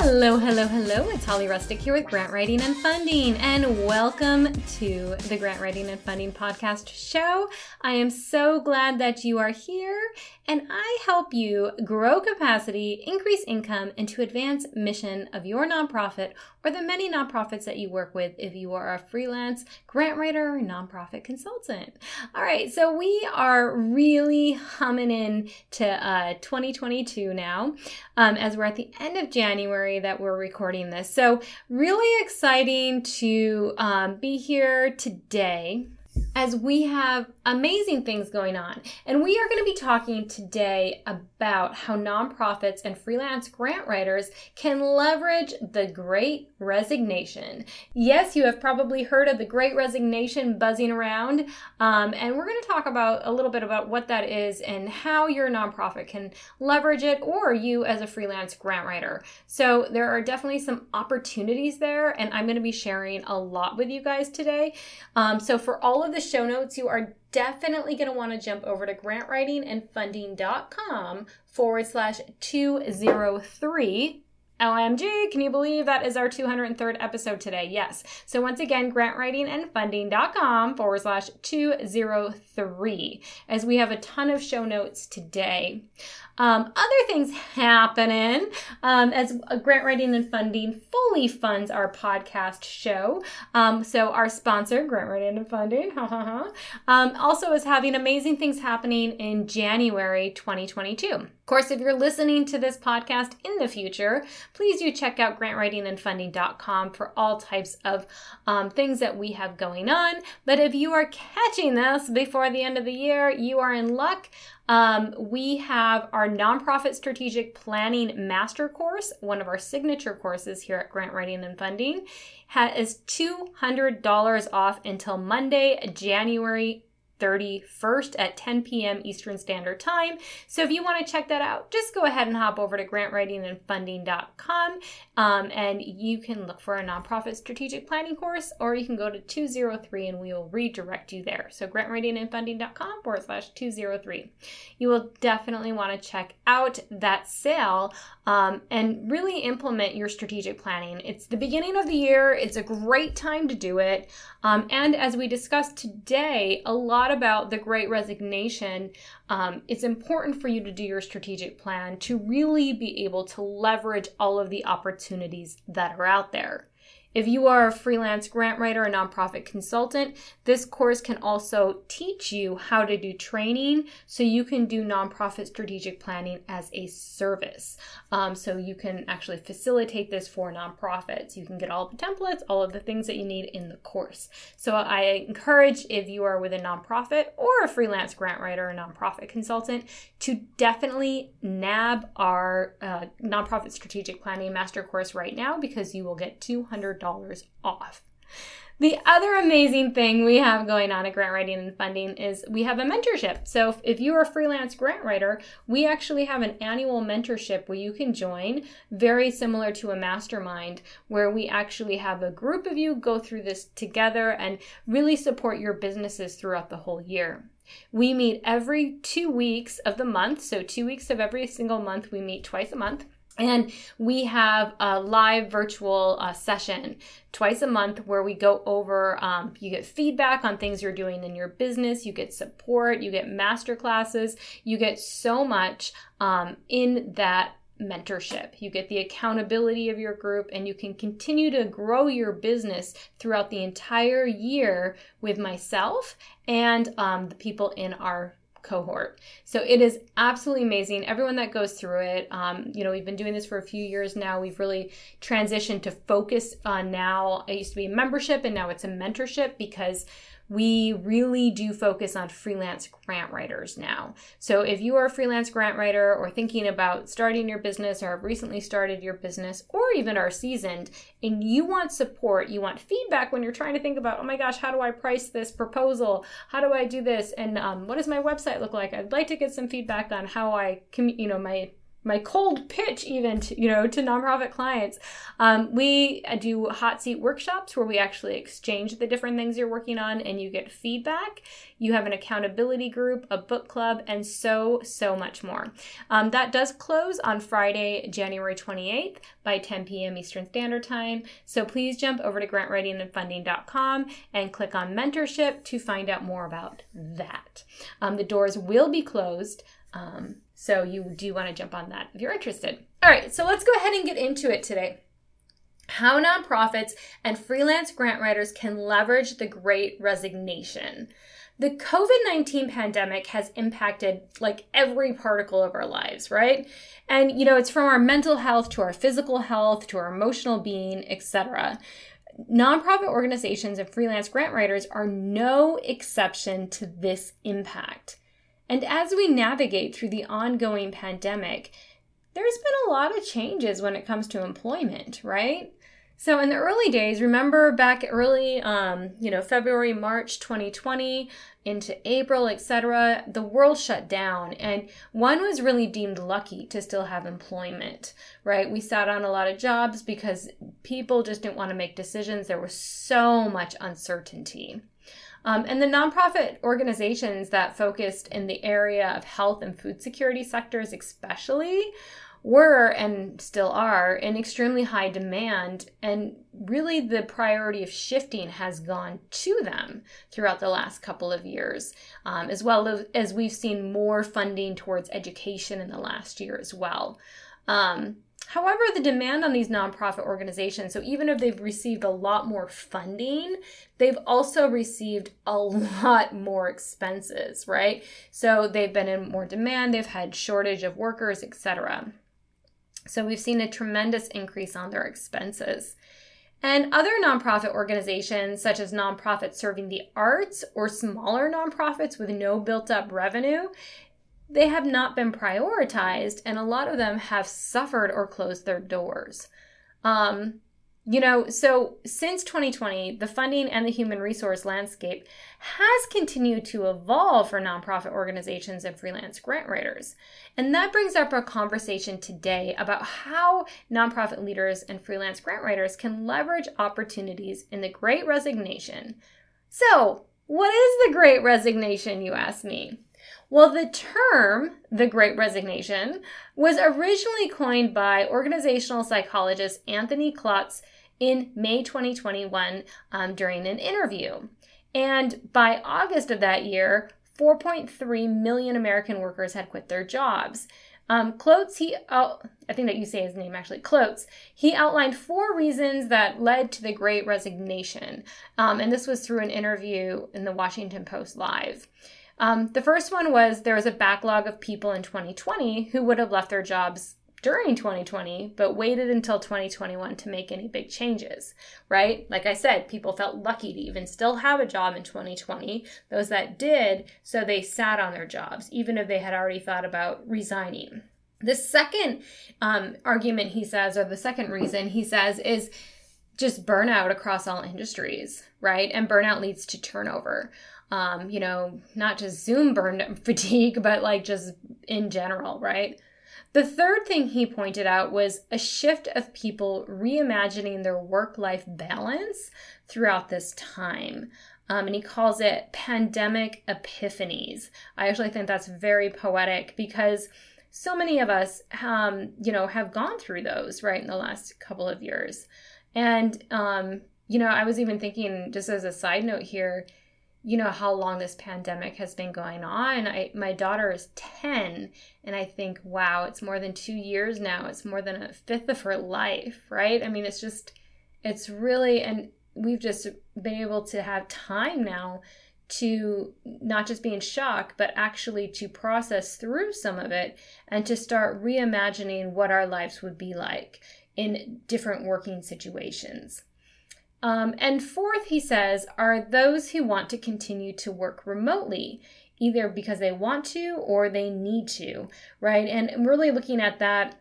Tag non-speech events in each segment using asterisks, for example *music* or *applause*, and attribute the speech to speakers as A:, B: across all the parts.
A: Hello, hello, hello. It's Holly Rustick here with Grant Writing and Funding, and welcome to the Grant Writing and Funding podcast show. I am so glad that you are here, and I help you grow capacity, increase income, and to advance mission of your nonprofit or the many nonprofits that you work with if you are a freelance grant writer or nonprofit consultant. All right, so we are really humming in to uh, 2022 now, um, as we're at the end of January that we're recording this. So really exciting to um, be here today as we have amazing things going on. And we are going to be talking today about how nonprofits and freelance grant writers can leverage the great resignation. Yes, you have probably heard of the great resignation buzzing around. Um, and we're going to talk about a little bit about what that is and how your nonprofit can leverage it or you as a freelance grant writer. So there are definitely some opportunities there. And I'm going to be sharing a lot with you guys today. Um, so for all of the show notes, you are definitely going to want to jump over to grantwritingandfunding.com forward slash 203 OMG, can you believe that is our 203rd episode today? Yes. So once again, grantwritingandfunding.com forward slash 203 as we have a ton of show notes today. Um, other things happening um, as Grant Writing and Funding fully funds our podcast show. Um, so our sponsor, Grant Writing and Funding, *laughs* um, also is having amazing things happening in January 2022. Course, if you're listening to this podcast in the future, please do check out grantwritingandfunding.com for all types of um, things that we have going on. But if you are catching this before the end of the year, you are in luck. Um, we have our nonprofit strategic planning master course, one of our signature courses here at Grant Writing and Funding, has $200 off until Monday, January 31st at 10 p.m. Eastern Standard Time. So if you want to check that out, just go ahead and hop over to grantwritingandfunding.com um, and you can look for a nonprofit strategic planning course or you can go to 203 and we will redirect you there. So grantwritingandfunding.com forward slash 203. You will definitely want to check out that sale um, and really implement your strategic planning. It's the beginning of the year, it's a great time to do it. Um, and as we discussed today, a lot about the great resignation, um, it's important for you to do your strategic plan to really be able to leverage all of the opportunities that are out there. If you are a freelance grant writer, a nonprofit consultant, this course can also teach you how to do training so you can do nonprofit strategic planning as a service. Um, so you can actually facilitate this for nonprofits. You can get all the templates, all of the things that you need in the course. So I encourage if you are with a nonprofit or a freelance grant writer, a nonprofit consultant, to definitely nab our uh, nonprofit strategic planning master course right now because you will get 200 $100 off. The other amazing thing we have going on at Grant Writing and Funding is we have a mentorship. So if you are a freelance grant writer, we actually have an annual mentorship where you can join, very similar to a mastermind, where we actually have a group of you go through this together and really support your businesses throughout the whole year. We meet every two weeks of the month. So, two weeks of every single month, we meet twice a month. And we have a live virtual uh, session twice a month where we go over, um, you get feedback on things you're doing in your business, you get support, you get master classes, you get so much um, in that mentorship. You get the accountability of your group, and you can continue to grow your business throughout the entire year with myself and um, the people in our cohort. So it is absolutely amazing. Everyone that goes through it, um, you know, we've been doing this for a few years now. We've really transitioned to focus on now. It used to be a membership and now it's a mentorship because we really do focus on freelance grant writers now. So if you are a freelance grant writer or thinking about starting your business or have recently started your business or even are seasoned and you want support, you want feedback when you're trying to think about, oh my gosh, how do I price this proposal? How do I do this? And um, what does my website look like? I'd like to get some feedback on how I, commu- you know, my my cold pitch even to, you know to nonprofit clients. Um, we uh, do hot seat workshops where we actually exchange the different things you're working on and you get feedback. You have an accountability group a book club and so so much more. Um, that does close on friday january 28th by 10 p.m eastern standard time. So please jump over to grantwritingandfunding.com and click on mentorship to find out more about that. Um, the doors will be closed um, so you do want to jump on that if you're interested. All right, so let's go ahead and get into it today. How nonprofits and freelance grant writers can leverage the great resignation. The COVID 19 pandemic has impacted like every particle of our lives, right? And you know, it's from our mental health to our physical health to our emotional being, etc. Nonprofit organizations and freelance grant writers are no exception to this impact. And as we navigate through the ongoing pandemic, there's been a lot of changes when it comes to employment, right? So in the early days, remember back early, um, you know, February, March 2020 into April, etc., the world shut down, and one was really deemed lucky to still have employment, right? We sat on a lot of jobs because people just didn't want to make decisions. There was so much uncertainty. Um, and the nonprofit organizations that focused in the area of health and food security sectors, especially, were and still are in extremely high demand. And really, the priority of shifting has gone to them throughout the last couple of years, um, as well as we've seen more funding towards education in the last year as well. Um, However, the demand on these nonprofit organizations, so even if they've received a lot more funding, they've also received a *laughs* lot more expenses, right? So they've been in more demand, they've had shortage of workers, etc. So we've seen a tremendous increase on their expenses. And other nonprofit organizations, such as nonprofits serving the arts or smaller nonprofits with no built up revenue, they have not been prioritized, and a lot of them have suffered or closed their doors. Um, you know, so since 2020, the funding and the human resource landscape has continued to evolve for nonprofit organizations and freelance grant writers. And that brings up our conversation today about how nonprofit leaders and freelance grant writers can leverage opportunities in the great resignation. So, what is the great resignation, you ask me? Well, the term, the Great Resignation, was originally coined by organizational psychologist Anthony Klotz in May 2021 um, during an interview. And by August of that year, 4.3 million American workers had quit their jobs. Um, he, oh, I think that you say his name actually, Klotz, he outlined four reasons that led to the Great Resignation. Um, and this was through an interview in the Washington Post Live. Um, the first one was there was a backlog of people in 2020 who would have left their jobs during 2020, but waited until 2021 to make any big changes, right? Like I said, people felt lucky to even still have a job in 2020. Those that did, so they sat on their jobs, even if they had already thought about resigning. The second um, argument he says, or the second reason he says, is just burnout across all industries, right? And burnout leads to turnover um, you know, not just Zoom burn *laughs* fatigue, but like just in general, right? The third thing he pointed out was a shift of people reimagining their work life balance throughout this time. Um, and he calls it pandemic epiphanies. I actually think that's very poetic because so many of us, um, you know, have gone through those right in the last couple of years. And, um, you know, I was even thinking, just as a side note here, you know how long this pandemic has been going on. I, my daughter is 10 and i think wow it's more than two years now. It's more than a fifth of her life right? I mean it's just it's really and we've just been able to have time now to not just be in shock but actually to process through some of it and to start reimagining what our lives would be like in different working situations Um, and fourth, he says, are those who want to continue to work remotely, either because they want to or they need to, right? And really looking at that,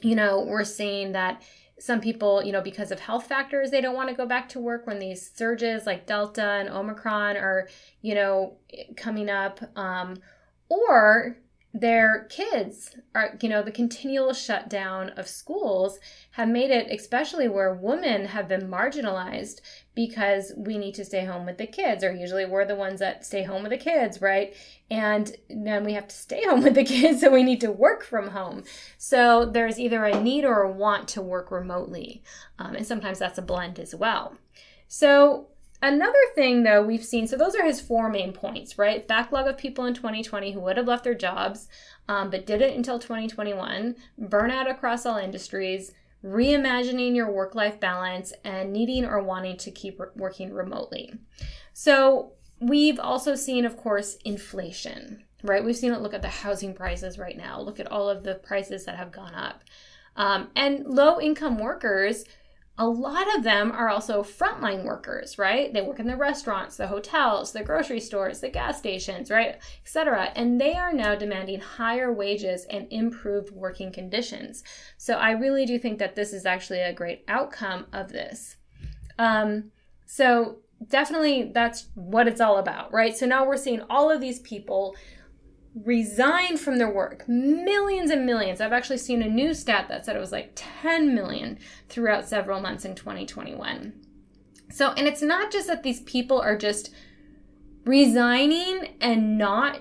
A: you know, we're seeing that some people, you know, because of health factors, they don't want to go back to work when these surges like Delta and Omicron are, you know, coming up. Um, or their kids are you know the continual shutdown of schools have made it especially where women have been marginalized because we need to stay home with the kids or usually we're the ones that stay home with the kids right? And then we have to stay *laughs* home with the kids so we need to work from home. So there's either a need or a want to work remotely um, and sometimes that's a blend as well. So Another thing, though, we've seen so those are his four main points, right? Backlog of people in 2020 who would have left their jobs um, but did it until 2021, burnout across all industries, reimagining your work life balance, and needing or wanting to keep working remotely. So, we've also seen, of course, inflation, right? We've seen it look at the housing prices right now, look at all of the prices that have gone up. Um, and low income workers a lot of them are also frontline workers, right? They work in the restaurants, the hotels, the grocery stores, the gas stations, right, etc. And they are now demanding higher wages and improved working conditions. So I really do think that this is actually a great outcome of this. Um, so definitely that's what it's all about, right? So now we're seeing all of these people resigned from their work. Millions and millions. I've actually seen a new stat that said it was like 10 million throughout several months in 2021. So, and it's not just that these people are just resigning and not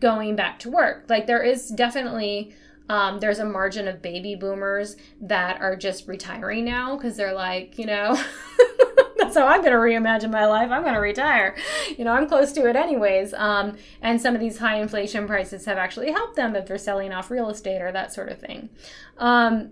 A: going back to work. Like there is definitely um, there's a margin of baby boomers that are just retiring now because they're like, you know, *laughs* how I'm going to reimagine my life. I'm going to retire. You know, I'm close to it anyways. Um, and some of these high inflation prices have actually helped them if they're selling off real estate or that sort of thing. Um,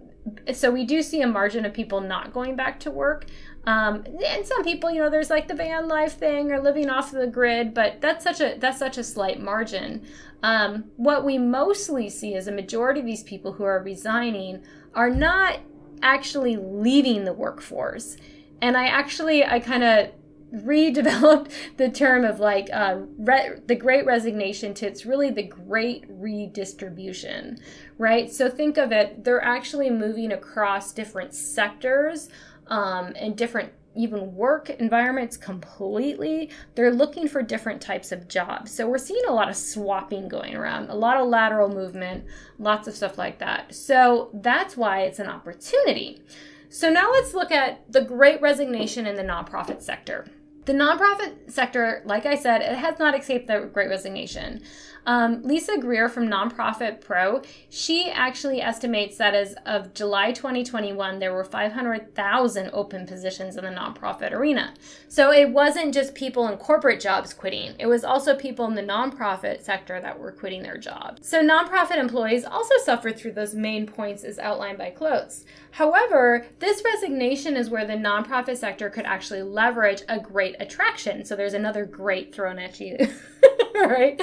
A: so we do see a margin of people not going back to work. Um, and some people, you know, there's like the van life thing or living off the grid, but that's such a that's such a slight margin. Um, what we mostly see is a majority of these people who are resigning are not actually leaving the workforce and I actually I kind of redeveloped *laughs* the term of like uh, re- the great resignation to it's really the great redistribution right? So think of it they're actually moving across different sectors um, and different even work environments completely. They're looking for different types of jobs. So we're seeing a lot of swapping going around a lot of lateral movement lots of stuff like that. So that's why it's an opportunity so now let's look at the great resignation in the nonprofit sector. The nonprofit sector, like I said, it has not escaped the great resignation. Um, Lisa Greer from Nonprofit Pro, she actually estimates that as of July 2021, there were 500,000 open positions in the nonprofit arena. So it wasn't just people in corporate jobs quitting, it was also people in the nonprofit sector that were quitting their jobs. So nonprofit employees also suffered through those main points as outlined by Klotz. However, this resignation is where the nonprofit sector could actually leverage a great attraction. So there's another great thrown at you. *laughs* *laughs* right?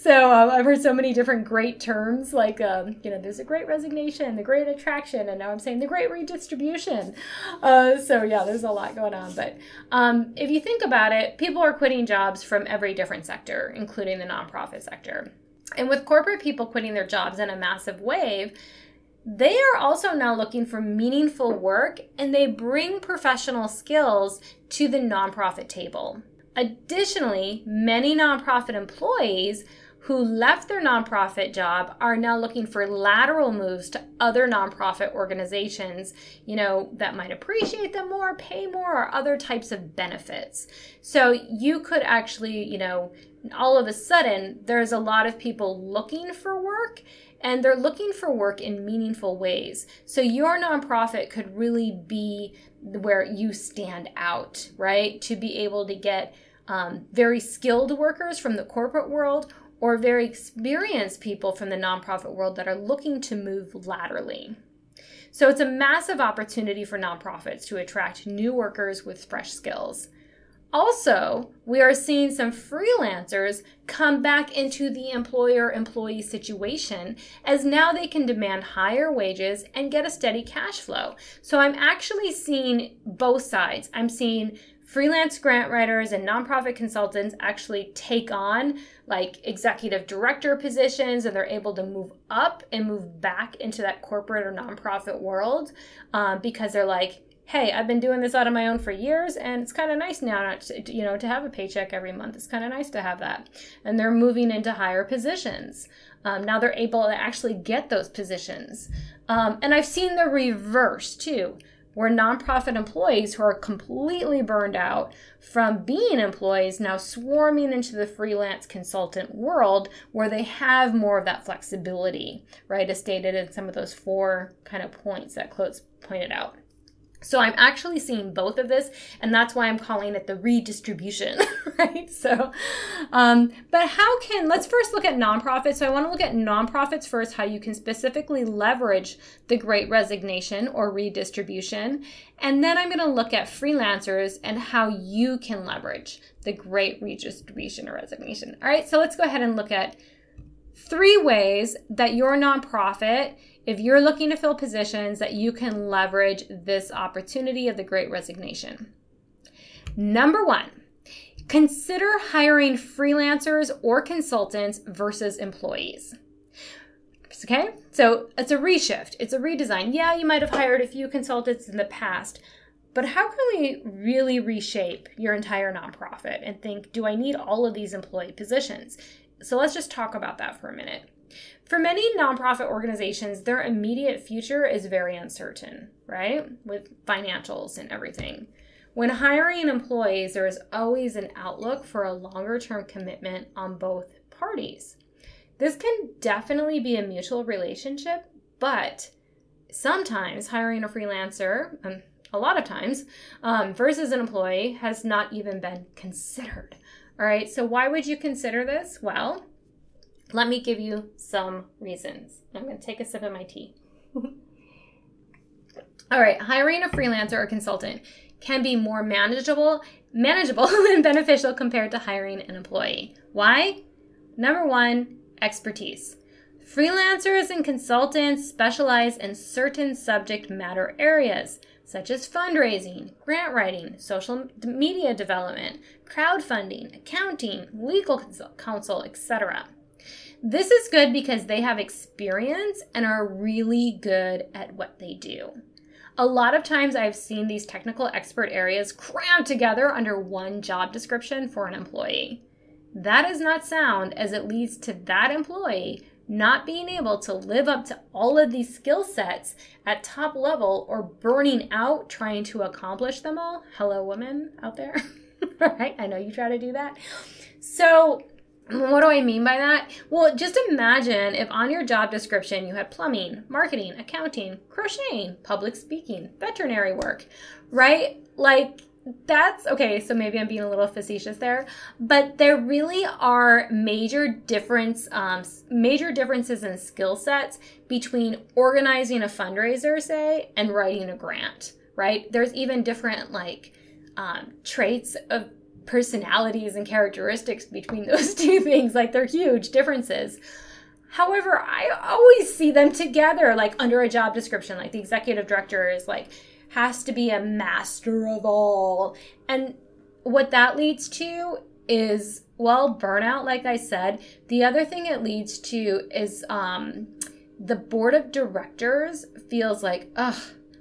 A: So um, I've heard so many different great terms, like um, you know, there's a great resignation, the great attraction, and now I'm saying the great redistribution. Uh, so yeah, there's a lot going on. But um, if you think about it, people are quitting jobs from every different sector, including the nonprofit sector. And with corporate people quitting their jobs in a massive wave, they are also now looking for meaningful work and they bring professional skills to the nonprofit table. Additionally, many nonprofit employees who left their nonprofit job are now looking for lateral moves to other nonprofit organizations, you know, that might appreciate them more, pay more, or other types of benefits. So you could actually, you know, all of a sudden, there's a lot of people looking for work and they're looking for work in meaningful ways. So your nonprofit could really be where you stand out, right? To be able to get um, very skilled workers from the corporate world or very experienced people from the nonprofit world that are looking to move laterally. So it's a massive opportunity for nonprofits to attract new workers with fresh skills. Also, we are seeing some freelancers come back into the employer employee situation as now they can demand higher wages and get a steady cash flow. So I'm actually seeing both sides. I'm seeing freelance grant writers and nonprofit consultants actually take on like executive director positions and they're able to move up and move back into that corporate or nonprofit world um, because they're like hey, I've been doing this out on my own for years, and it's kind of nice now, not to, you know, to have a paycheck every month. It's kind of nice to have that. And they're moving into higher positions. Um, now they're able to actually get those positions. Um, and I've seen the reverse too, where nonprofit employees who are completely burned out from being employees now swarming into the freelance consultant world where they have more of that flexibility, right? As stated in some of those four kind of points that Klotz pointed out. So I'm actually seeing both of this, and that's why I'm calling it the redistribution, *laughs* right? So, um, but how can, let's first look at nonprofits. So I want to look at nonprofits first, how you can specifically leverage the great resignation or redistribution. And then I'm going to look at freelancers and how you can leverage the great redistribution or resignation. All right, so let's go ahead and look at three ways that your nonprofit if you're looking to fill positions that you can leverage this opportunity of the great resignation. Number one, consider hiring freelancers or consultants versus employees. Okay, so it's a reshift, it's a redesign. Yeah, you might have hired a few consultants in the past, but how can we really reshape your entire nonprofit and think, do I need all of these employee positions? So let's just talk about that for a minute. For many nonprofit organizations, their immediate future is very uncertain, right? With financials and everything. When hiring employees, there is always an outlook for a longer term commitment on both parties. This can definitely be a mutual relationship, but sometimes hiring a freelancer, um, a lot of times, um, versus an employee has not even been considered. All right, so why would you consider this? Well, let me give you some reasons. I'm going to take a sip of my tea. *laughs* All right, hiring a freelancer or consultant can be more manageable, manageable *laughs* and beneficial compared to hiring an employee. Why? Number 1, expertise. Freelancers and consultants specialize in certain subject matter areas such as fundraising, grant writing, social media development, crowdfunding, accounting, legal counsel, etc. This is good because they have experience and are really good at what they do. A lot of times I've seen these technical expert areas crammed together under one job description for an employee. That is not sound as it leads to that employee not being able to live up to all of these skill sets at top level or burning out trying to accomplish them all. Hello, women out there. *laughs* right? I know you try to do that. So, what do I mean by that? Well, just imagine if on your job description you had plumbing, marketing, accounting, crocheting, public speaking, veterinary work, right? Like, that's okay. So maybe I'm being a little facetious there, but there really are major difference, um, major differences in skill sets between organizing a fundraiser, say, and writing a grant. Right? There's even different like um, traits of personalities and characteristics between *laughs* those two things. Like they're huge differences. However, I always see them together, like under a job description. Like the executive director is like, has to be a master of all. And what that leads to is, well, burnout, like I said. The other thing it leads to is um, the board of directors feels like, ugh,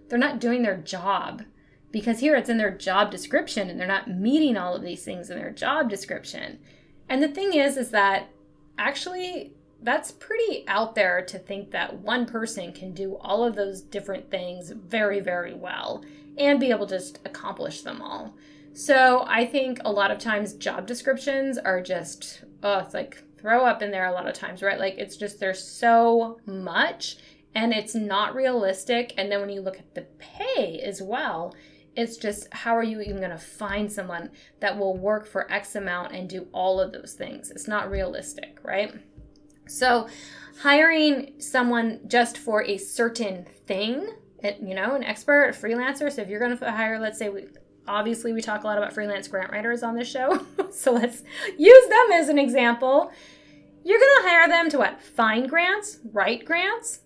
A: they're not doing their job because here it's in their job description and they're not meeting all of these things in their job description. And the thing is is that actually that's pretty out there to think that one person can do all of those different things very very well and be able to just accomplish them all. So I think a lot of times job descriptions are just oh it's like throw up in there a lot of times, right? Like it's just there's so much and it's not realistic and then when you look at the pay as well, it's just how are you even going to find someone that will work for X amount and do all of those things? It's not realistic, right? So, hiring someone just for a certain thing, you know, an expert, a freelancer. So, if you're going to hire, let's say, we, obviously we talk a lot about freelance grant writers on this show. *laughs* so let's use them as an example. You're going to hire them to what? Find grants, write grants,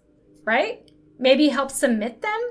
A: right? Maybe help submit them.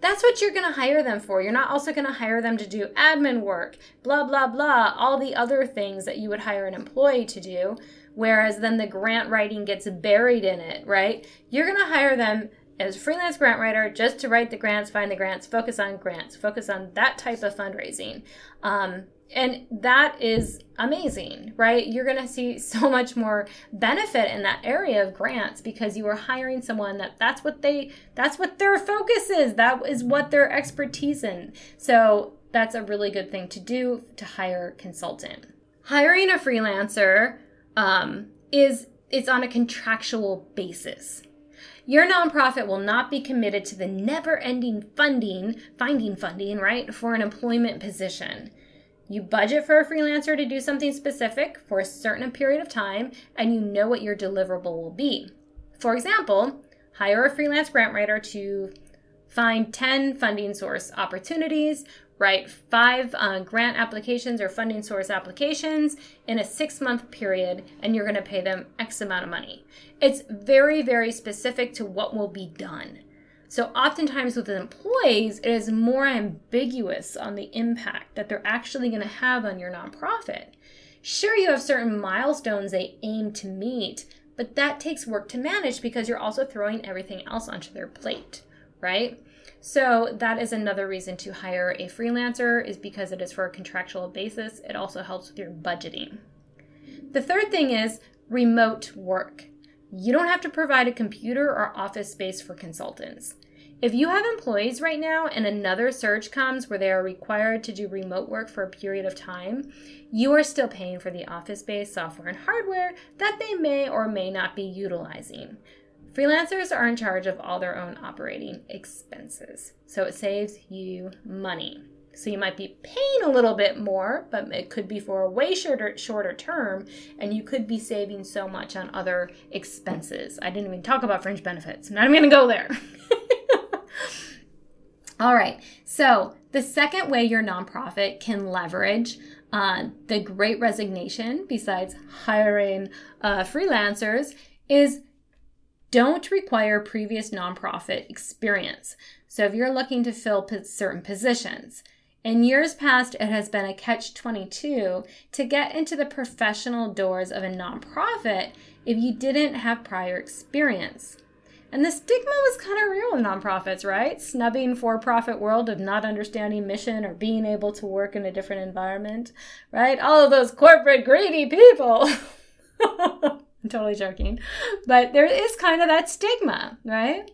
A: That's what you're going to hire them for. You're not also going to hire them to do admin work, blah, blah, blah, all the other things that you would hire an employee to do. Whereas then the grant writing gets buried in it, right? You're going to hire them as a freelance grant writer just to write the grants, find the grants, focus on grants, focus on that type of fundraising. Um, and that is amazing, right? You're going to see *laughs* so much more benefit in that area of grants because you are hiring someone that that's what they that's what their focus is. That is what their expertise in. So that's a really good thing to do to hire consultant. Hiring a freelancer um, is it's on a contractual basis. Your nonprofit will not be committed to the never ending funding, finding funding, right, for an employment position. You budget for a freelancer to do something specific for a certain period of time, and you know what your deliverable will be. For example, hire a freelance grant writer to find 10 funding source opportunities, write five uh, grant applications or funding source applications in a six month period, and you're going to pay them X amount of money. It's very, very specific to what will be done. So, oftentimes with employees, it is more ambiguous on the impact that they're actually going to have on your nonprofit. Sure, you have certain milestones they aim to meet, but that takes work to manage because you're also throwing everything else onto their plate, right? So that is another reason to hire a freelancer is because it is for a contractual basis. It also helps with your budgeting. The third thing is remote work. You don't have to provide a computer or office space for consultants. If you have employees right now and another surge comes where they are required to do remote work for a period of time, you are still paying for the office based software and hardware that they may or may not be utilizing. Freelancers are in charge of all their own operating expenses, so it saves you money. So you might be paying a little bit more, but it could be for a way shorter shorter term, and you could be saving so much on other expenses. I didn't even talk about fringe benefits. I'm not even gonna go there. *laughs* All right. So the second way your nonprofit can leverage uh, the Great Resignation, besides hiring uh, freelancers, is don't require previous nonprofit experience. So if you're looking to fill certain positions, in years past, it has been a catch 22 to get into the professional doors of a nonprofit if you didn't have prior experience. And the stigma was kind of real in nonprofits, right? Snubbing for profit world of not understanding mission or being able to work in a different environment, right? All of those corporate greedy people. *laughs* I'm totally joking. But there is kind of that stigma, right?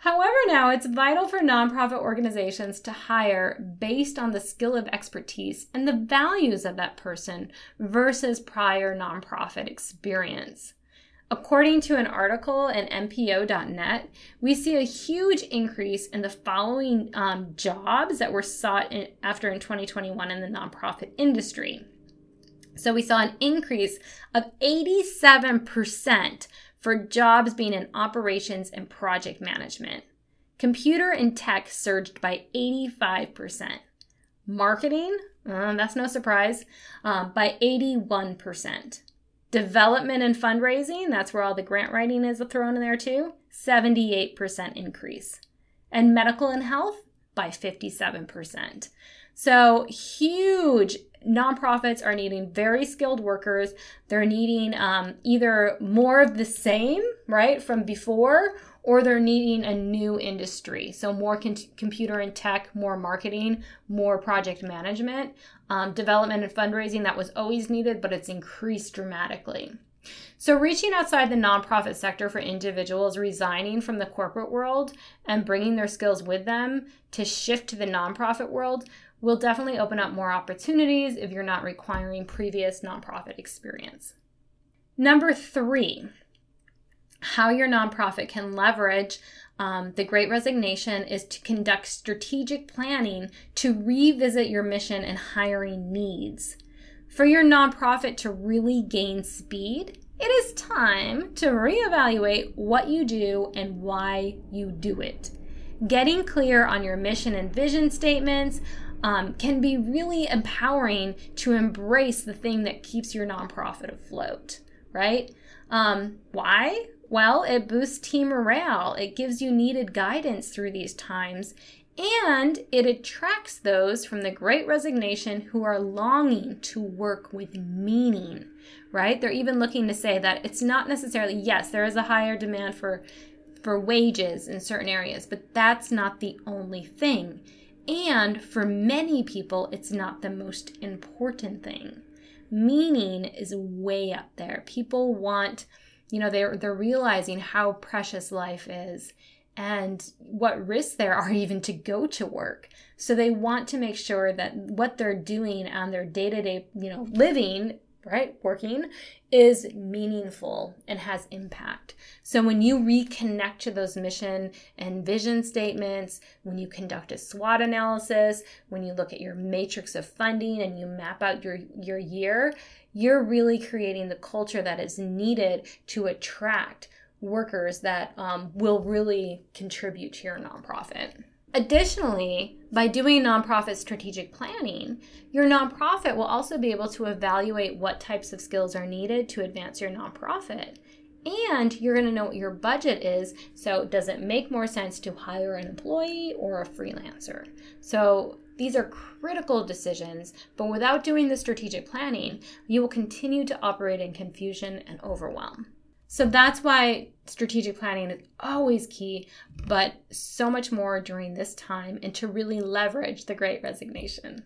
A: However, now it's vital for nonprofit organizations to hire based on the skill of expertise and the values of that person versus prior nonprofit experience. According to an article in MPO.net, we see a huge increase in the following um, jobs that were sought in, after in 2021 in the nonprofit industry. So we saw an increase of 87% for jobs being in operations and project management. Computer and tech surged by 85%. Marketing, uh, that's no surprise, uh, by 81%. Development and fundraising, that's where all the grant writing is thrown in there too, 78% increase. And medical and health by 57%. So huge nonprofits are needing very skilled workers. They're needing um, either more of the same, right, from before, or they're needing a new industry. So, more con- computer and tech, more marketing, more project management, um, development and fundraising that was always needed, but it's increased dramatically. So, reaching outside the nonprofit sector for individuals resigning from the corporate world and bringing their skills with them to shift to the nonprofit world will definitely open up more opportunities if you're not requiring previous nonprofit experience. Number three, how your nonprofit can leverage um, the great resignation is to conduct strategic planning to revisit your mission and hiring needs. For your nonprofit to really gain speed, it is time to reevaluate what you do and why you do it. Getting clear on your mission and vision statements, um, can be really empowering to embrace the thing that keeps your nonprofit afloat, right? Um, why? Well, it boosts team morale. It gives you needed guidance through these times. And it attracts those from the great resignation who are longing to work with meaning, right? They're even looking to say that it's not necessarily, yes, there is a higher demand for, for wages in certain areas, but that's not the only thing. And for many people, it's not the most important thing. Meaning is way up there. People want you know they're they're realizing how precious life is and what risks there are *laughs* even to go to work. So they want to make sure that what they're doing on their day-to-day you know living right working is meaningful and has impact so when you reconnect to those mission and vision statements when you conduct a swot analysis when you look at your matrix of funding and you map out your your year you're really creating the culture that is needed to attract workers that um, will really contribute to your nonprofit. Additionally, by doing nonprofit strategic planning, your nonprofit will also be able to evaluate what types of skills are needed to advance your nonprofit. And you're going to know what your budget is. So, does it make more sense to hire an employee or a freelancer? So, these are critical decisions, but without doing the strategic planning, you will continue to operate in confusion and overwhelm. So that's why strategic planning is always key, but so much more during this time and to really leverage the great resignation.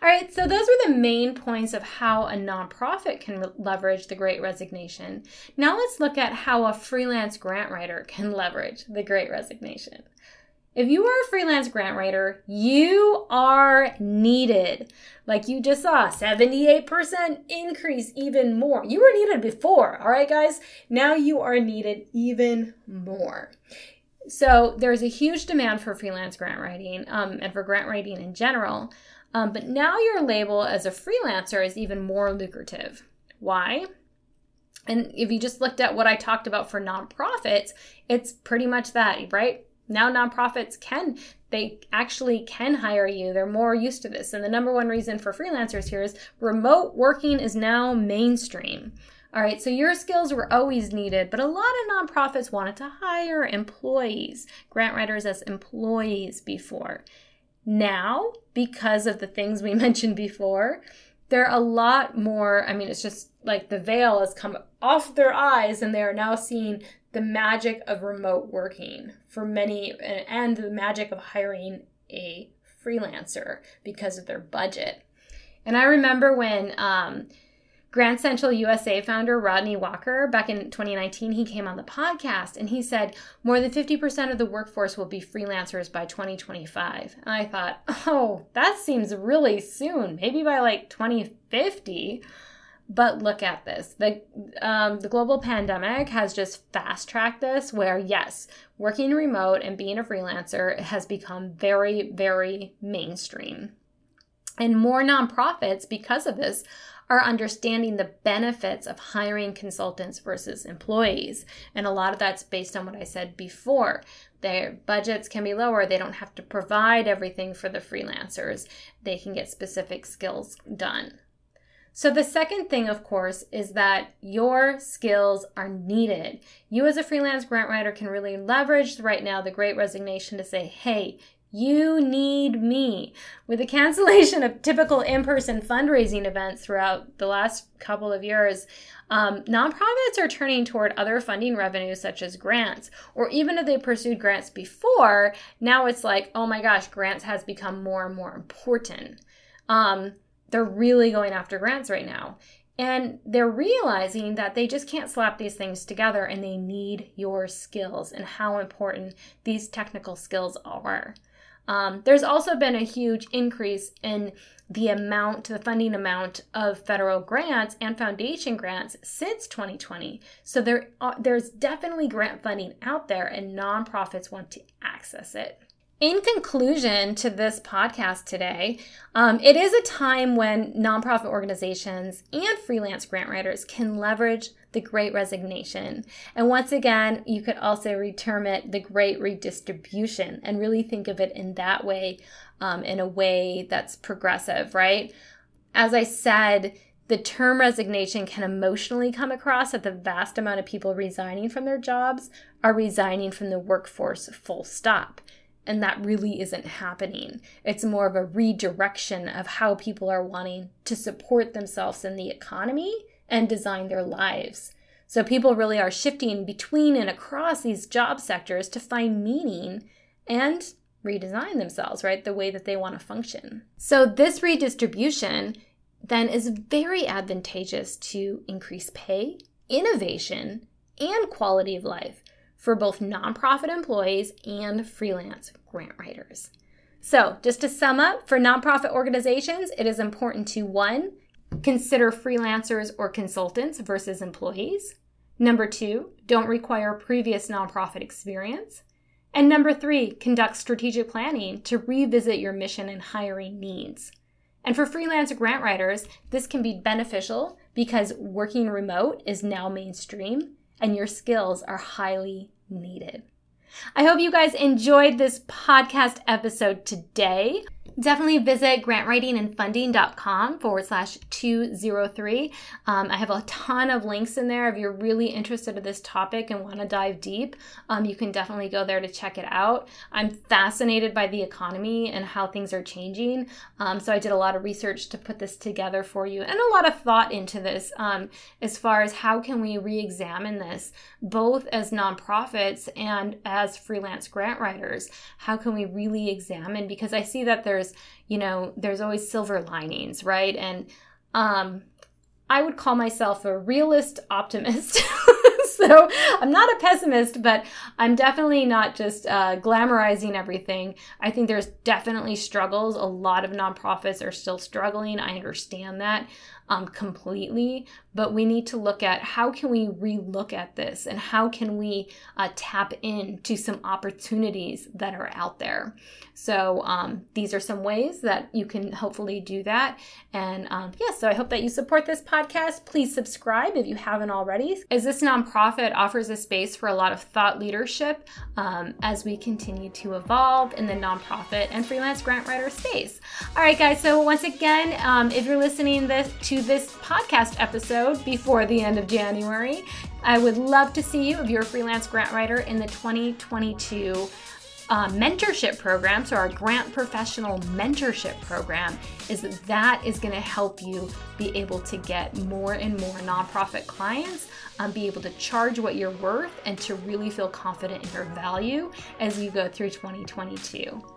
A: All right, so those were the main points of how a nonprofit can re- leverage the great resignation. Now let's look at how a freelance grant writer can leverage the great resignation. If you are a freelance grant writer, you are needed. Like you just saw, 78% increase, even more. You were needed before, all right, guys? Now you are needed even more. So there's a huge demand for freelance grant writing um, and for grant writing in general. Um, but now your label as a freelancer is even more lucrative. Why? And if you just looked at what I talked about for nonprofits, it's pretty much that, right? Now nonprofits can they actually can hire you. They're more used to this. And the number one reason for freelancers here is remote working is now mainstream. All right so your skills were always needed but a lot of nonprofits wanted to hire employees grant writers as employees before. Now because of the things we *laughs* mentioned before they're a lot more i mean it's just like the veil has come off their eyes and they are now seeing the magic of remote working for many and the magic of hiring a freelancer because of their budget. And I remember when um, Grant Central USA founder Rodney Walker, back in 2019, he came on the podcast and he said more than 50% of the workforce will be freelancers by 2025. And I thought, oh, that seems really soon, maybe by like 2050. But look at this. The um, the global pandemic has just fast tracked this. Where yes, working remote and being a freelancer has become very very mainstream, and more nonprofits because of this are understanding the benefits of hiring consultants versus employees. And a lot of that's based on what I said before. Their budgets can be lower. They don't have to provide everything for the freelancers. They can get specific skills done. So, the second thing, of course, is that your skills are needed. You, as a freelance grant writer, can really leverage right now the great resignation to say, hey, you need me. With the *laughs* cancellation of typical in person fundraising events throughout the last couple of years, um, nonprofits are turning toward other funding revenues such as grants. Or even if they pursued grants before, now it's like, oh my gosh, grants has become more and more important. Um, they're really going after grants right now. And they're realizing that they just can't slap these things together and they need your skills and how important these technical skills are. Um, there's also been a huge increase in the amount, the funding amount of federal grants and foundation grants since 2020. So there, there's definitely grant funding out there, and nonprofits want to access it. In conclusion to this podcast today, um, it is a time when nonprofit organizations and freelance grant writers can leverage the great resignation. And once again, you could also reterm it the great redistribution and really think of it in that way um, in a way that's progressive, right? As I said, the term resignation can emotionally come across that the vast amount of people resigning from their jobs are resigning from the workforce full stop. And that really isn't happening. It's more of a redirection of how people are wanting to support themselves in the economy and design their lives. So people really are shifting between and across these job sectors to find meaning and redesign themselves, right? The way that they want to function. So this redistribution then is very advantageous to increase pay, innovation, and quality of life for both nonprofit employees and freelance grant writers. So, just to sum up, for nonprofit organizations, it is important to one, consider freelancers or consultants versus employees. Number two, don't require previous nonprofit experience. And number three, conduct strategic planning to revisit your mission and hiring needs. And for freelance grant writers, this can be beneficial because working remote is now mainstream and your skills are highly needed. I hope you guys enjoyed this podcast episode today definitely visit grantwritingandfunding.com forward slash 203. Um, I have a ton of links in there. If you're really interested in this topic and want to dive deep, um, you can definitely go there to check it out. I'm fascinated by the economy and how things are changing. Um, so I did a lot of research to put this together for you and a lot of thought into this um, as far as how can we re-examine this both as nonprofits and as freelance grant writers. How can we really examine? Because I see that there's there's you know there's always silver linings right? And um i would call myself a realist optimist. *laughs* So i'm not a pessimist but i'm definitely not just uh, glamorizing everything. I think there's definitely struggles. A lot of nonprofits are still struggling. I understand that um, completely but we need to look at how can we relook at this and how can we uh, tap into some opportunities that are out there. So um, these are some ways that you can hopefully do that. And um, yeah so i hope that you support this podcast. Please subscribe if you haven't already. As this nonprofit offers a space for a lot of thought leadership um, as we continue to evolve in the nonprofit and freelance grant writer space. All right guys so once again um, if you're listening this to this podcast episode before the end of January. I would love to see you if you're a freelance grant writer in the 2022 uh, mentorship program. So, our grant professional mentorship program is that, that is going to help you be able to get more and more nonprofit clients, um, be able to charge what you're worth, and to really feel confident in your value as you go through 2022.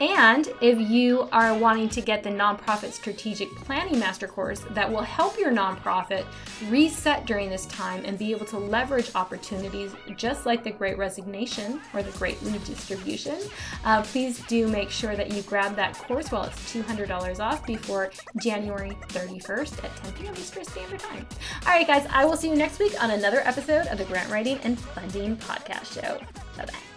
A: And if you are wanting to get the Nonprofit Strategic Planning Master Course that will help your nonprofit reset during this time and be able to leverage opportunities just like the Great Resignation or the Great Redistribution, uh, please do make sure that you grab that course while it's $200 off before January 31st at 10 p.m. Eastern Standard Time. All right, guys, I will see you next week on another episode of the Grant Writing and Funding Podcast Show. Bye bye.